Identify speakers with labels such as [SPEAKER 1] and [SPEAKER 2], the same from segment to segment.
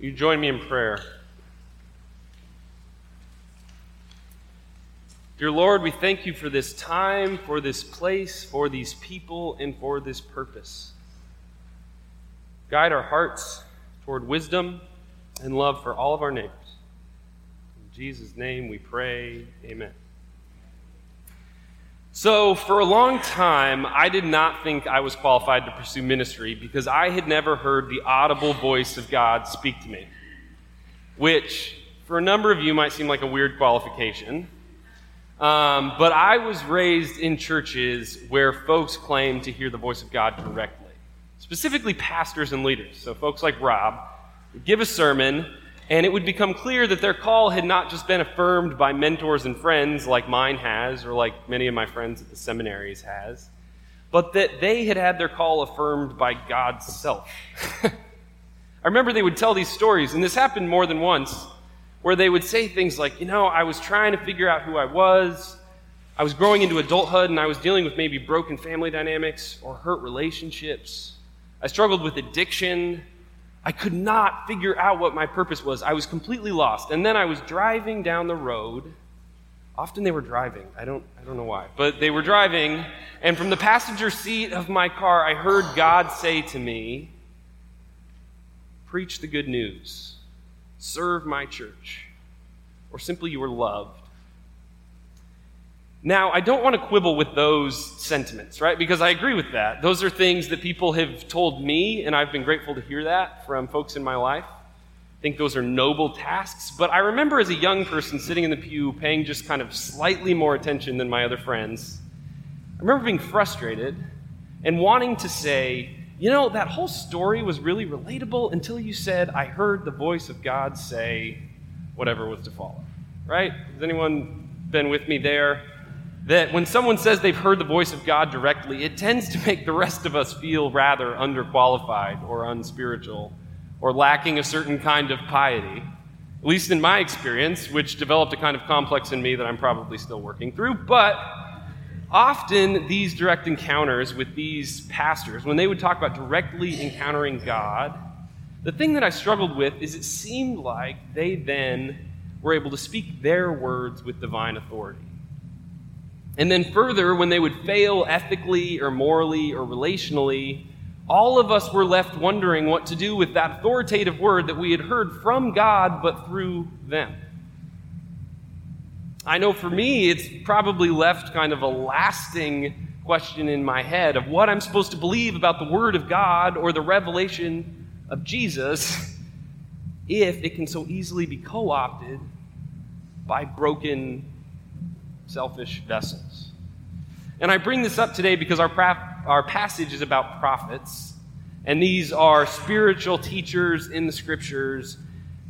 [SPEAKER 1] You join me in prayer. Dear Lord, we thank you for this time, for this place, for these people, and for this purpose. Guide our hearts toward wisdom and love for all of our neighbors. In Jesus' name we pray. Amen. So, for a long time, I did not think I was qualified to pursue ministry because I had never heard the audible voice of God speak to me, which, for a number of you, might seem like a weird qualification. Um, but I was raised in churches where folks claim to hear the voice of God directly, specifically pastors and leaders. So, folks like Rob would give a sermon, and it would become clear that their call had not just been affirmed by mentors and friends like mine has, or like many of my friends at the seminaries has, but that they had had their call affirmed by God's self. I remember they would tell these stories, and this happened more than once, where they would say things like, you know, I was trying to figure out who I was. I was growing into adulthood and I was dealing with maybe broken family dynamics or hurt relationships. I struggled with addiction I could not figure out what my purpose was. I was completely lost. And then I was driving down the road. Often they were driving. I don't, I don't know why. But they were driving. And from the passenger seat of my car, I heard God say to me, Preach the good news, serve my church, or simply you are loved. Now, I don't want to quibble with those sentiments, right? Because I agree with that. Those are things that people have told me, and I've been grateful to hear that from folks in my life. I think those are noble tasks. But I remember as a young person sitting in the pew paying just kind of slightly more attention than my other friends. I remember being frustrated and wanting to say, you know, that whole story was really relatable until you said, I heard the voice of God say whatever was to follow. Right? Has anyone been with me there? That when someone says they've heard the voice of God directly, it tends to make the rest of us feel rather underqualified or unspiritual or lacking a certain kind of piety. At least in my experience, which developed a kind of complex in me that I'm probably still working through. But often, these direct encounters with these pastors, when they would talk about directly encountering God, the thing that I struggled with is it seemed like they then were able to speak their words with divine authority. And then further, when they would fail ethically or morally or relationally, all of us were left wondering what to do with that authoritative word that we had heard from God but through them. I know for me, it's probably left kind of a lasting question in my head of what I'm supposed to believe about the Word of God or the revelation of Jesus if it can so easily be co opted by broken selfish vessels. And I bring this up today because our, our passage is about prophets, and these are spiritual teachers in the scriptures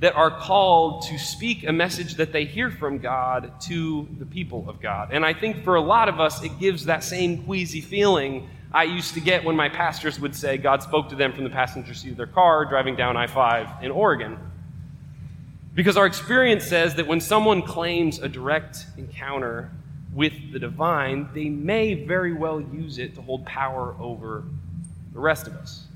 [SPEAKER 1] that are called to speak a message that they hear from God to the people of God. And I think for a lot of us, it gives that same queasy feeling I used to get when my pastors would say God spoke to them from the passenger seat of their car driving down I 5 in Oregon. Because our experience says that when someone claims a direct encounter with the divine, they may very well use it to hold power over the rest of us.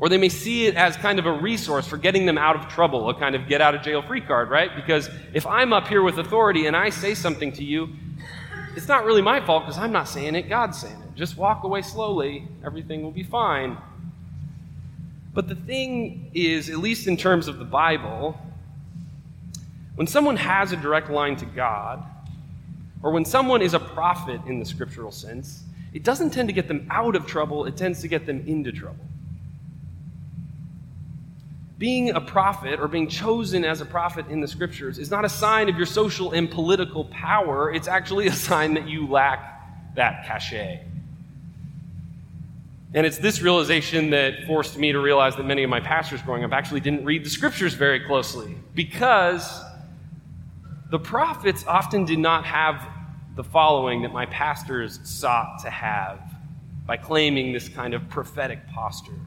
[SPEAKER 1] Or they may see it as kind of a resource for getting them out of trouble, a kind of get out of jail free card, right? Because if I'm up here with authority and I say something to you, it's not really my fault because I'm not saying it, God's saying it. Just walk away slowly, everything will be fine. But the thing is, at least in terms of the Bible, when someone has a direct line to God, or when someone is a prophet in the scriptural sense, it doesn't tend to get them out of trouble, it tends to get them into trouble. Being a prophet or being chosen as a prophet in the scriptures is not a sign of your social and political power, it's actually a sign that you lack that cachet. And it's this realization that forced me to realize that many of my pastors growing up actually didn't read the scriptures very closely because the prophets often did not have the following that my pastors sought to have by claiming this kind of prophetic posture.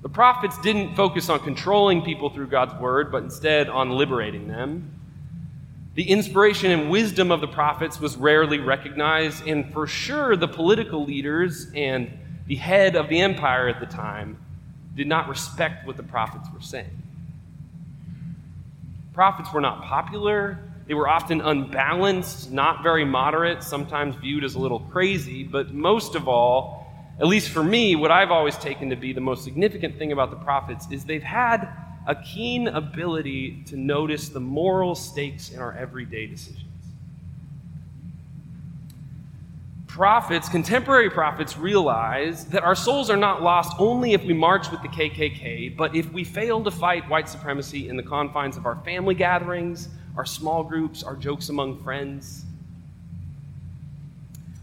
[SPEAKER 1] The prophets didn't focus on controlling people through God's word, but instead on liberating them. The inspiration and wisdom of the prophets was rarely recognized, and for sure, the political leaders and the head of the empire at the time did not respect what the prophets were saying. Prophets were not popular. They were often unbalanced, not very moderate, sometimes viewed as a little crazy, but most of all, at least for me, what I've always taken to be the most significant thing about the prophets is they've had a keen ability to notice the moral stakes in our everyday decisions. Prophets, contemporary prophets, realize that our souls are not lost only if we march with the KKK, but if we fail to fight white supremacy in the confines of our family gatherings, our small groups, our jokes among friends.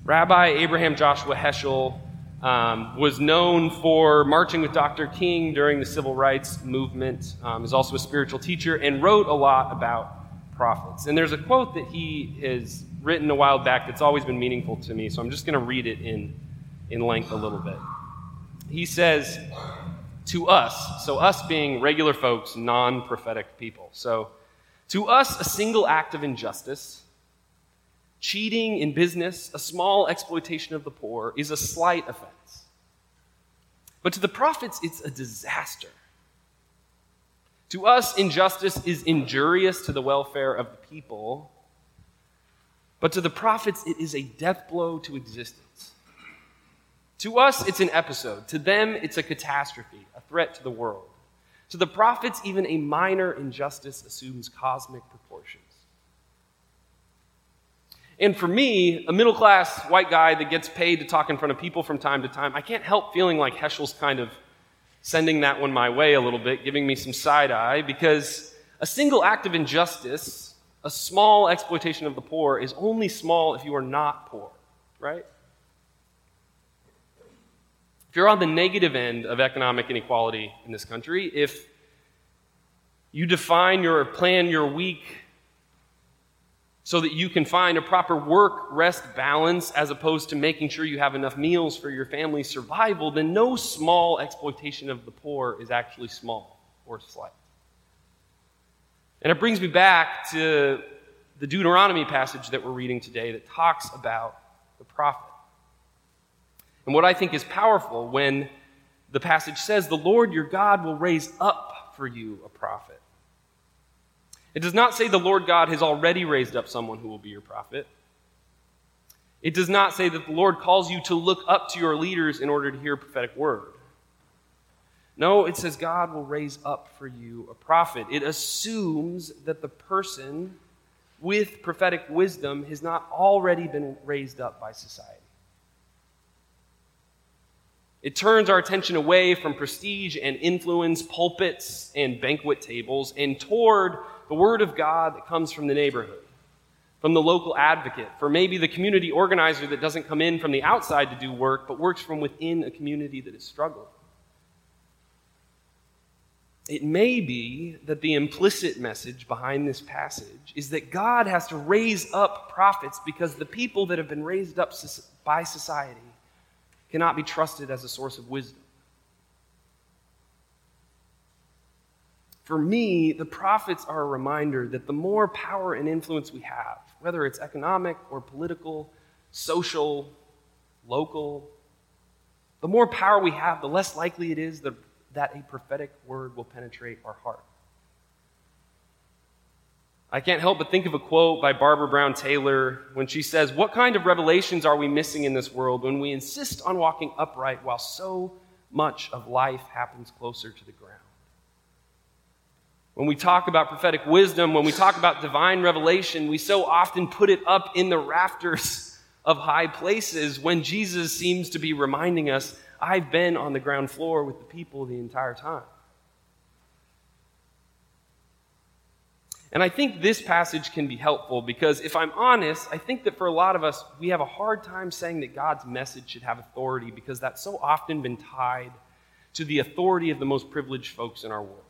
[SPEAKER 1] Rabbi Abraham Joshua Heschel um, was known for marching with Dr. King during the civil rights movement, um, is also a spiritual teacher, and wrote a lot about prophets. And there's a quote that he has written a while back that's always been meaningful to me, so I'm just going to read it in, in length a little bit. He says, To us, so us being regular folks, non prophetic people, so to us, a single act of injustice Cheating in business, a small exploitation of the poor, is a slight offense. But to the prophets, it's a disaster. To us, injustice is injurious to the welfare of the people. But to the prophets, it is a death blow to existence. To us, it's an episode. To them, it's a catastrophe, a threat to the world. To the prophets, even a minor injustice assumes cosmic proportions. And for me, a middle class white guy that gets paid to talk in front of people from time to time, I can't help feeling like Heschel's kind of sending that one my way a little bit, giving me some side eye, because a single act of injustice, a small exploitation of the poor, is only small if you are not poor, right? If you're on the negative end of economic inequality in this country, if you define your plan your week so that you can find a proper work rest balance as opposed to making sure you have enough meals for your family's survival, then no small exploitation of the poor is actually small or slight. And it brings me back to the Deuteronomy passage that we're reading today that talks about the prophet. And what I think is powerful when the passage says, The Lord your God will raise up for you a prophet it does not say the Lord God has already raised up someone who will be your prophet. It does not say that the Lord calls you to look up to your leaders in order to hear a prophetic word. No, it says God will raise up for you a prophet. It assumes that the person with prophetic wisdom has not already been raised up by society. It turns our attention away from prestige and influence, pulpits and banquet tables, and toward the word of God that comes from the neighborhood, from the local advocate, for maybe the community organizer that doesn't come in from the outside to do work, but works from within a community that is struggling. It may be that the implicit message behind this passage is that God has to raise up prophets because the people that have been raised up by society cannot be trusted as a source of wisdom. For me, the prophets are a reminder that the more power and influence we have, whether it's economic or political, social, local, the more power we have, the less likely it is that, a prophetic word will penetrate our heart. I can't help but think of a quote by Barbara Brown Taylor when she says, What kind of revelations are we missing in this world when we insist on walking upright while so much of life happens closer to the ground? When we talk about prophetic wisdom, when we talk about divine revelation, we so often put it up in the rafters of high places when Jesus seems to be reminding us, I've been on the ground floor with the people the entire time. And I think this passage can be helpful because if I'm honest, I think that for a lot of us, we have a hard time saying that God's message should have authority because that's so often been tied to the authority of the most privileged folks in our world.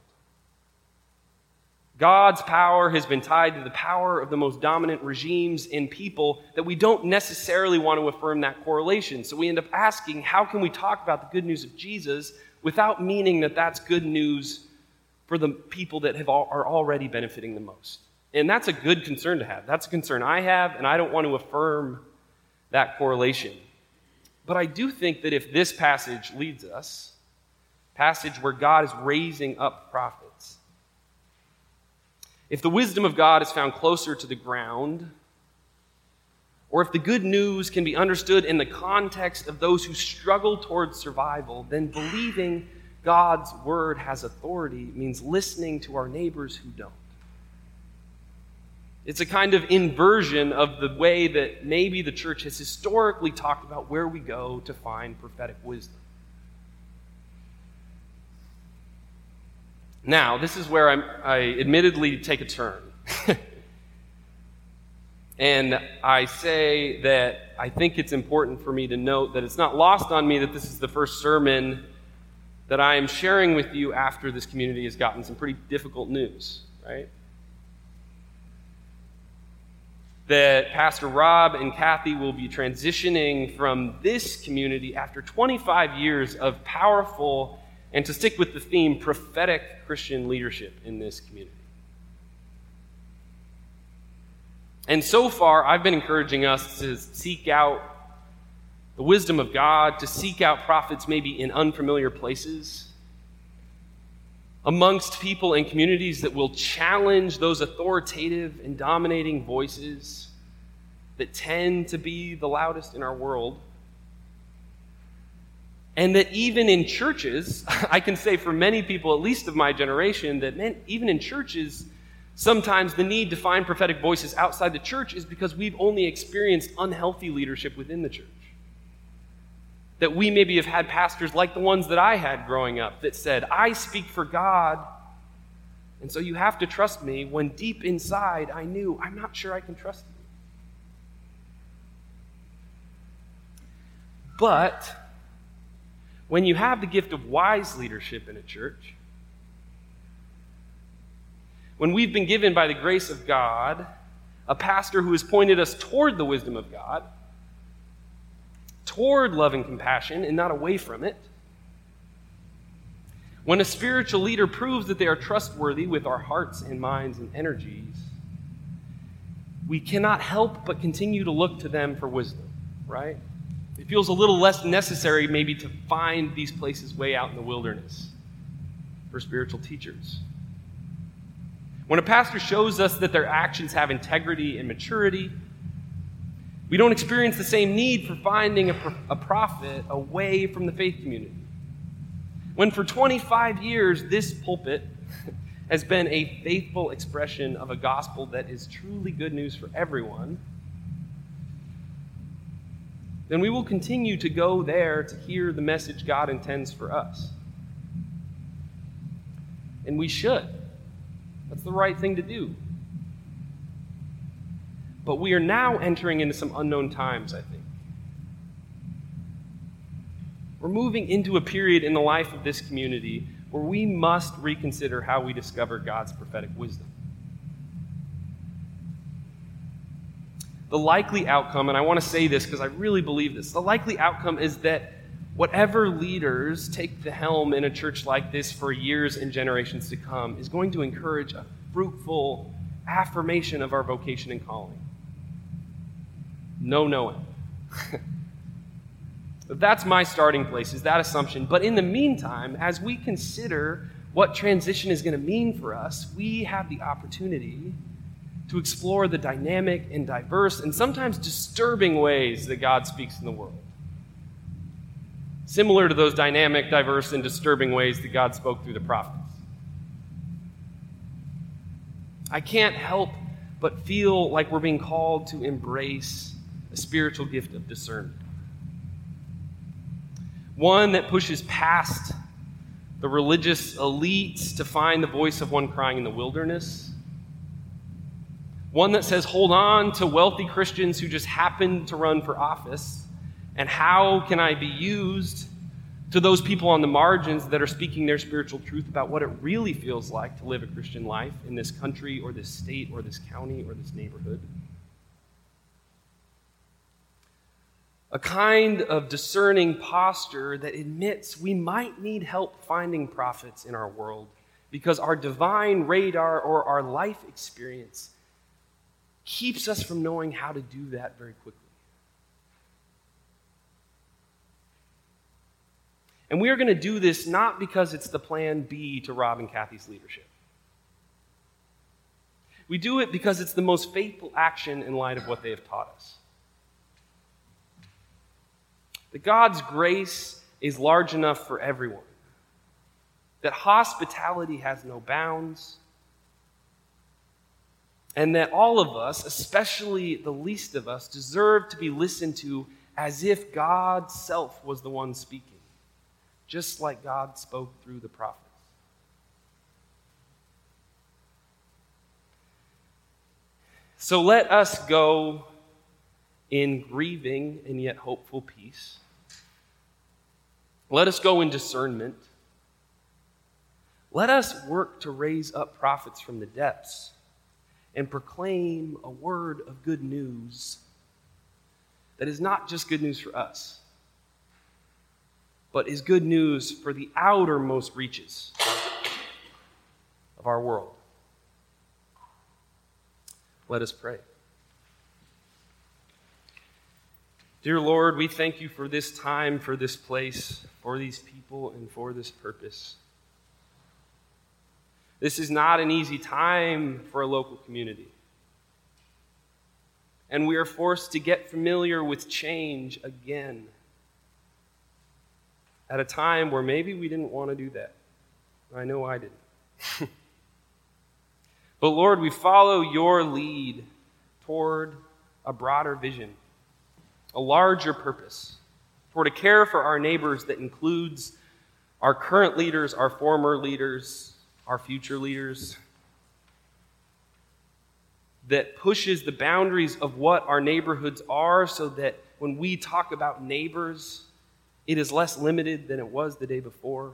[SPEAKER 1] God's power has been tied to the power of the most dominant regimes in people that we don't necessarily want to affirm that correlation. So we end up asking, how can we talk about the good news of Jesus without meaning that that's good news for the people that have all, are already benefiting the most? And that's a good concern to have. That's a concern I have, and I don't want to affirm that correlation. But I do think that if this passage leads us passage where God is raising up prophets. If the wisdom of God is found closer to the ground, or if the good news can be understood in the context of those who struggle towards survival, then believing God's word has authority means listening to our neighbors who don't. It's a kind of inversion of the way that maybe the church has historically talked about where we go to find prophetic wisdom. Now, this is where I'm, i admittedly take a turn. and I say that I think it's important for me to note that it's not lost on me that this is the first sermon that I am sharing with you after this community has gotten some pretty difficult news, right? That Pastor Rob and Kathy will be transitioning from this community after 25 years of powerful, and to stick with the theme, prophetic Christian leadership in this community. And so far, I've been encouraging us to seek out the wisdom of God, to seek out prophets maybe in unfamiliar places, amongst people and communities that will challenge those authoritative and dominating voices that tend to be the loudest in our world. And that even in churches, I can say for many people, at least of my generation, that even in churches, sometimes the need to find prophetic voices outside the church is because we've only experienced unhealthy leadership within the church. That we maybe have had pastors like the ones that I had growing up that said, I speak for God, and so you have to trust me, when deep inside I knew, I'm not sure I can trust you. But when you have the gift of wise leadership in a church, when we've been given by the grace of God a pastor who has pointed us toward the wisdom of God, toward love and compassion and not away from it. When a spiritual leader proves that they are trustworthy with our hearts and minds and energies, we cannot help but continue to look to them for wisdom, right? It feels a little less necessary, maybe, to find these places way out in the wilderness for spiritual teachers. When a pastor shows us that their actions have integrity and maturity, we don't experience the same need for finding a, a prophet away from the faith community. When for 25 years this pulpit has been a faithful expression of a gospel that is truly good news for everyone, then we will continue to go there to hear the message God intends for us. And we should. That's the right thing to do. But we are now entering into some unknown times, I think. We're moving into a period in the life of this community where we must reconsider how we discover God's prophetic wisdom. The likely outcome, and I want to say this because I really believe this, the likely outcome is that whatever leaders take the helm in a church like this for years and generations to come is going to encourage a fruitful affirmation of our vocation and calling no knowing. that's my starting place, is that assumption. But in the meantime, as we consider what transition is going to mean for us, we have the opportunity to explore the dynamic and diverse and sometimes disturbing ways that God speaks in the world. Similar to those dynamic, diverse, and disturbing ways that God spoke through the prophets. I can't help but feel like we're being called to embrace a spiritual gift of discernment. One that pushes past the religious elites to find the voice of one crying in the wilderness. One that says, hold on to wealthy Christians who just happen to run for office. And how can I be used to those people on the margins that are speaking their spiritual truth about what it really feels like to live a Christian life in this country or this state or this county or this neighborhood? a kind of discerning posture that admits we might need help finding prophets in our world because our divine radar or our life experience keeps us from knowing how to do that very quickly. And we are going to do this not because it's the plan B to Rob and Kathy's leadership. We do it because it's the most faithful action in light of what they have taught us. That God's grace is large enough for everyone, that hospitality has no bounds, and that all of us, especially the least of us, deserve to be listened to as if God's self was the one speaking, just like God spoke through the prophets. So let us go in grieving and yet hopeful peace. Let us go in discernment. Let us work to raise up prophets from the depths and proclaim a word of good news that is not just good news for us, but is good news for the outermost reaches of our world. Let us pray. Dear Lord, we thank you for this time, for this place, for these people, and for this purpose. This is not an easy time for a local community. And we are forced to get familiar with change again at a time where maybe we didn't want to do that. I know I didn't. but Lord, we follow your lead toward a broader vision, a larger purpose, toward a care for our neighbors that includes our current leaders, our former leaders, our future leaders, that pushes the boundaries of what our neighborhoods are so that when we talk about neighbors, it is less limited than it was the day before.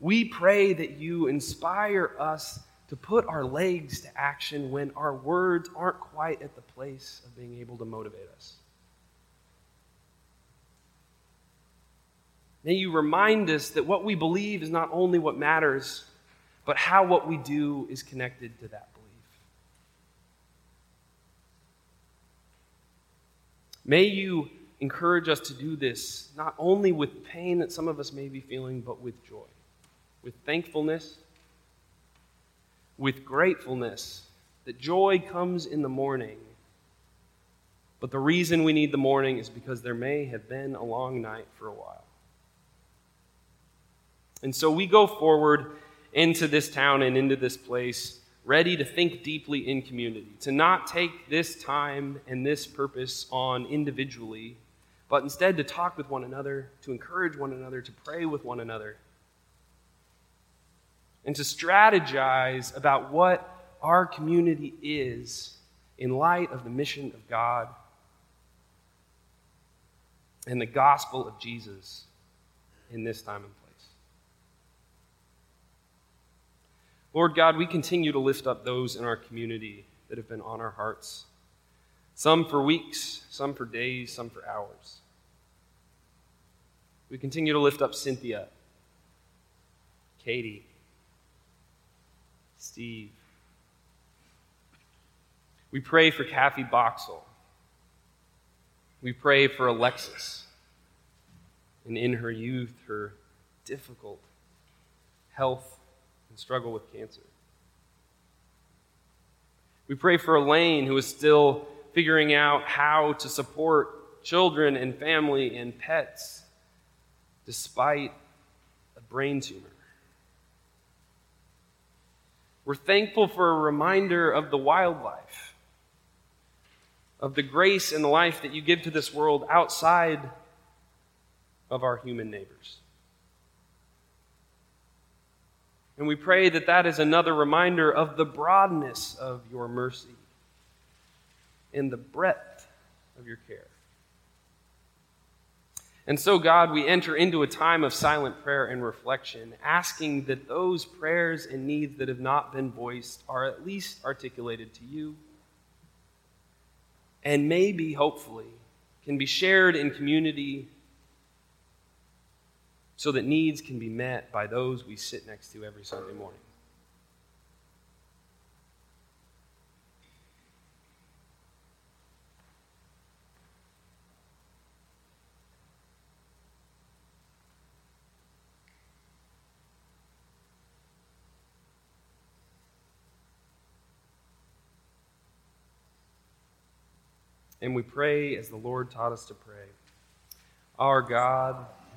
[SPEAKER 1] We pray that you inspire us to put our legs to action when our words aren't quite at the place of being able to motivate us. May you remind us that what we believe is not only what matters, but how what we do is connected to that belief. May you encourage us to do this not only with pain that some of us may be feeling, but with joy, with thankfulness, with gratefulness that joy comes in the morning. But the reason we need the morning is because there may have been a long night for a while. And so we go forward into this town and into this place ready to think deeply in community, to not take this time and this purpose on individually, but instead to talk with one another, to encourage one another, to pray with one another, and to strategize about what our community is in light of the mission of God and the gospel of Jesus in this time and place. Lord God, we continue to lift up those in our community that have been on our hearts. Some for weeks, some for days, some for hours. We continue to lift up Cynthia, Katie, Steve. We pray for Kathy Boxall. We pray for Alexis. And in her youth, her difficult health struggle with cancer. We pray for Elaine, who is still figuring out how to support children and family and pets despite a brain tumor. We're thankful for a reminder of the wildlife, of the grace and the life that you give to this world outside of our human neighbors. And we pray that that is another reminder of the broadness of your mercy and the breadth of your care. And so, God, we enter into a time of silent prayer and reflection, asking that those prayers and needs that have not been voiced are at least articulated to you, and maybe, hopefully, can be shared in community so that needs can be met by those we sit next to every Sunday morning. And we pray as the Lord taught us to pray. Our God,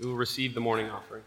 [SPEAKER 1] We will receive the morning offering.